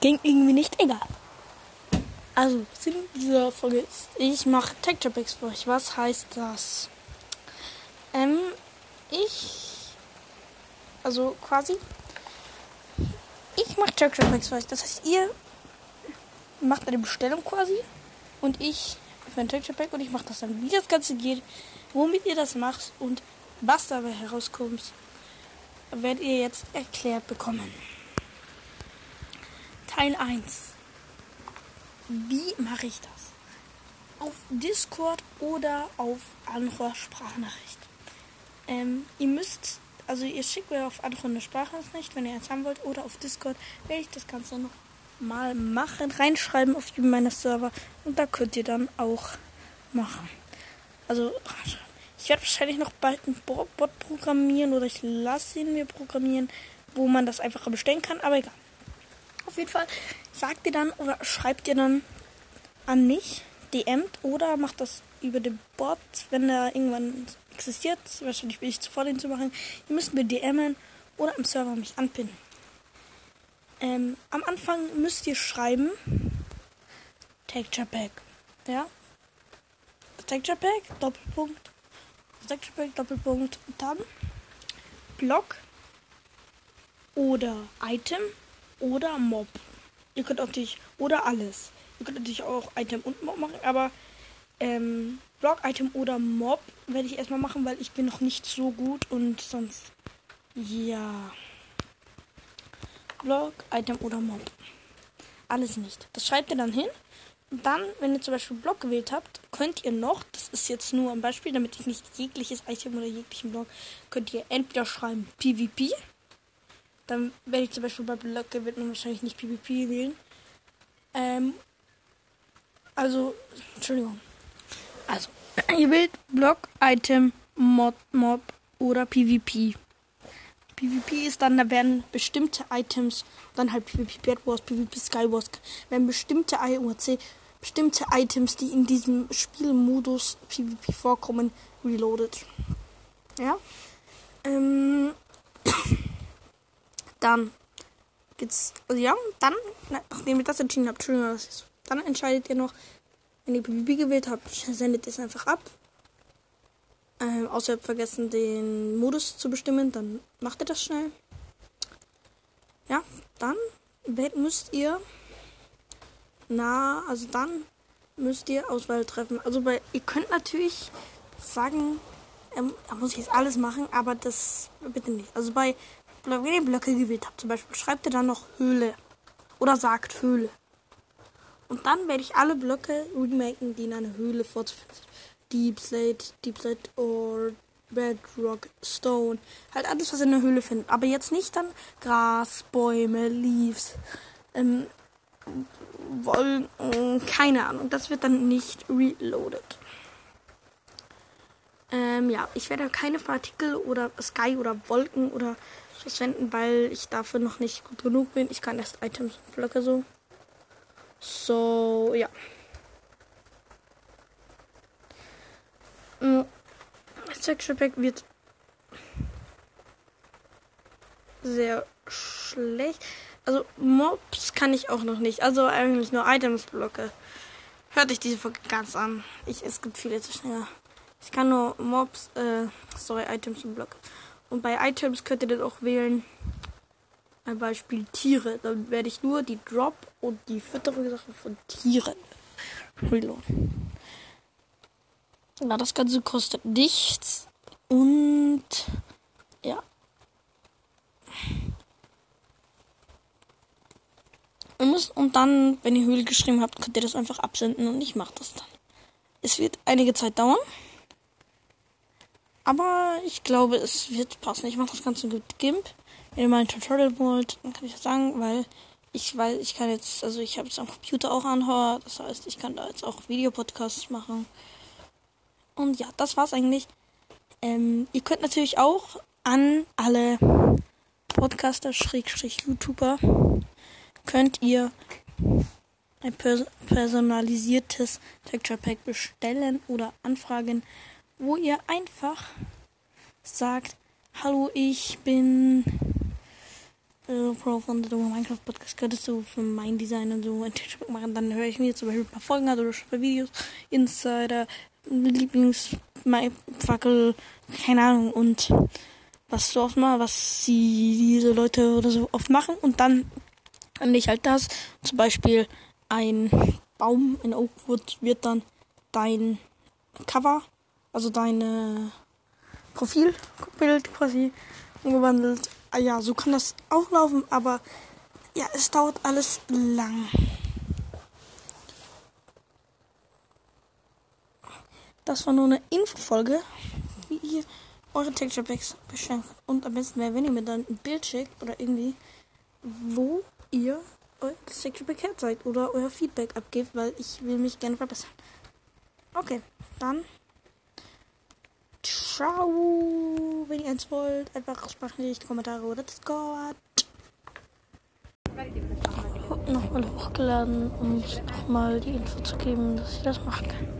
ging irgendwie nicht egal. Also, Sinn dieser Folge ist, ich mache Texture Packs für euch. Was heißt das? Ähm, ich, also quasi, ich mache Texture Packs für euch. Das heißt, ihr macht eine Bestellung quasi und ich für ein Texture Pack und ich mache das dann, wie das Ganze geht, womit ihr das macht und was dabei herauskommt, werdet ihr jetzt erklärt bekommen. Teil 1. Wie mache ich das? Auf Discord oder auf andere Sprachnachricht. Ähm, ihr müsst, also ihr schickt mir auf andere eine Sprachnachricht, wenn ihr jetzt haben wollt, oder auf Discord werde ich das Ganze noch mal machen, reinschreiben auf meiner Server und da könnt ihr dann auch machen. Also ich werde wahrscheinlich noch bald einen Bot programmieren oder ich lasse ihn mir programmieren, wo man das einfacher bestellen kann, aber egal. Auf jeden Fall sagt ihr dann oder schreibt ihr dann an mich, DMt oder macht das über den Bot, wenn er irgendwann existiert. Wahrscheinlich bin ich zuvor den zu machen. Ihr müsst mir DMen oder am Server mich anpinnen. Ähm, am Anfang müsst ihr schreiben Texture Pack. Ja? Texture Pack, Doppelpunkt. Texture Pack, Doppelpunkt. Dann Block oder Item oder Mob. Ihr könnt natürlich, oder alles. Ihr könnt natürlich auch Item und Mob machen, aber ähm, Block, Item oder Mob werde ich erstmal machen, weil ich bin noch nicht so gut und sonst, ja. Block, Item oder Mob. Alles nicht. Das schreibt ihr dann hin. Und dann, wenn ihr zum Beispiel Block gewählt habt, könnt ihr noch, das ist jetzt nur ein Beispiel, damit ich nicht jegliches Item oder jeglichen Block, könnt ihr entweder schreiben PvP dann werde ich zum Beispiel bei Blöcke wird man wahrscheinlich nicht PvP wählen. Ähm, also, Entschuldigung. Also, ihr wählt Block, Item, Mod, Mob oder PvP. PvP ist dann, da werden bestimmte Items, dann halt PvP Bad Wars, PvP Skywars, werden bestimmte IOC, bestimmte Items, die in diesem Spielmodus PvP vorkommen, reloaded. Ja. Ähm. Dann geht's. Also ja, dann, nachdem ihr das entschieden habt, Entschuldigung, das ist, dann entscheidet ihr noch, wenn ihr PvP gewählt habt, sendet es einfach ab. Ähm, außer ihr habt vergessen, den Modus zu bestimmen, dann macht ihr das schnell. Ja, dann müsst ihr na, also dann müsst ihr Auswahl treffen. Also bei, ihr könnt natürlich sagen, ähm, da muss ich jetzt alles machen, aber das bitte nicht. Also bei wenn ihr Blöcke gewählt habt, zum Beispiel, schreibt ihr dann noch Höhle. Oder sagt Höhle. Und dann werde ich alle Blöcke remaken, die in einer Höhle vorzufinden sind. Deep Slate, Deep Slate or Bedrock, Stone. Halt alles, was ihr in der Höhle findet. Aber jetzt nicht dann Gras, Bäume, Leaves, ähm, Wolken, keine Ahnung. Das wird dann nicht reloaded. Ähm, ja, ich werde keine Partikel oder Sky oder Wolken oder verschwenden, weil ich dafür noch nicht gut genug bin. Ich kann erst Items und Blöcke so. So, ja. Mm, das Texture Pack wird sehr schlecht. Also Mobs kann ich auch noch nicht. Also eigentlich nur Items Blöcke. Hört euch diese Folge ganz an. Ich, es gibt viele zu schnell. Ich kann nur Mobs, äh, sorry, Items und Blöcke. Und bei Items könnt ihr dann auch wählen, ein Beispiel Tiere. Dann werde ich nur die Drop und die Fütterungssachen von Tieren reloaden. Na, das Ganze kostet nichts. Und ja. Und dann, wenn ihr Höhle geschrieben habt, könnt ihr das einfach absenden und ich mache das dann. Es wird einige Zeit dauern. Aber ich glaube, es wird passen. Ich mache das Ganze mit GIMP. Mal ein Tutorial wollt, dann kann ich das sagen, weil ich weiß, ich kann jetzt, also ich habe jetzt am Computer auch Anhör, das heißt, ich kann da jetzt auch Videopodcasts machen. Und ja, das war's eigentlich. Ähm, ihr könnt natürlich auch an alle Podcaster, YouTuber, könnt ihr ein personalisiertes Texture Pack bestellen oder anfragen wo ihr einfach sagt, hallo, ich bin äh, Pro von der Minecraft Podcast. Könntest du für mein Design und so ein TikTok machen, dann höre ich mir zum Beispiel ein paar Folgen an oder schreibe Videos, Insider, Lieblingsfackel, keine Ahnung. Und was so oft mal, was sie diese Leute oder so oft machen. Und dann und ich halt das, zum Beispiel ein Baum in Oakwood wird dann dein Cover, also dein Profilbild quasi umgewandelt. Ah ja, so kann das auch laufen, aber ja, es dauert alles lang. Das war nur eine Infofolge, wie ihr eure Texture Packs bestellen könnt. Und am besten wäre, wenn ihr mir dann ein Bild schickt oder irgendwie, wo ihr euer Texture Pack her seid oder euer Feedback abgebt, weil ich will mich gerne verbessern. Okay, dann ciao. Wenn ihr eins wollt, einfach Sprachnachricht, Kommentare oder Discord. Nochmal hochgeladen, um nochmal die Info zu geben, dass ich das machen kann.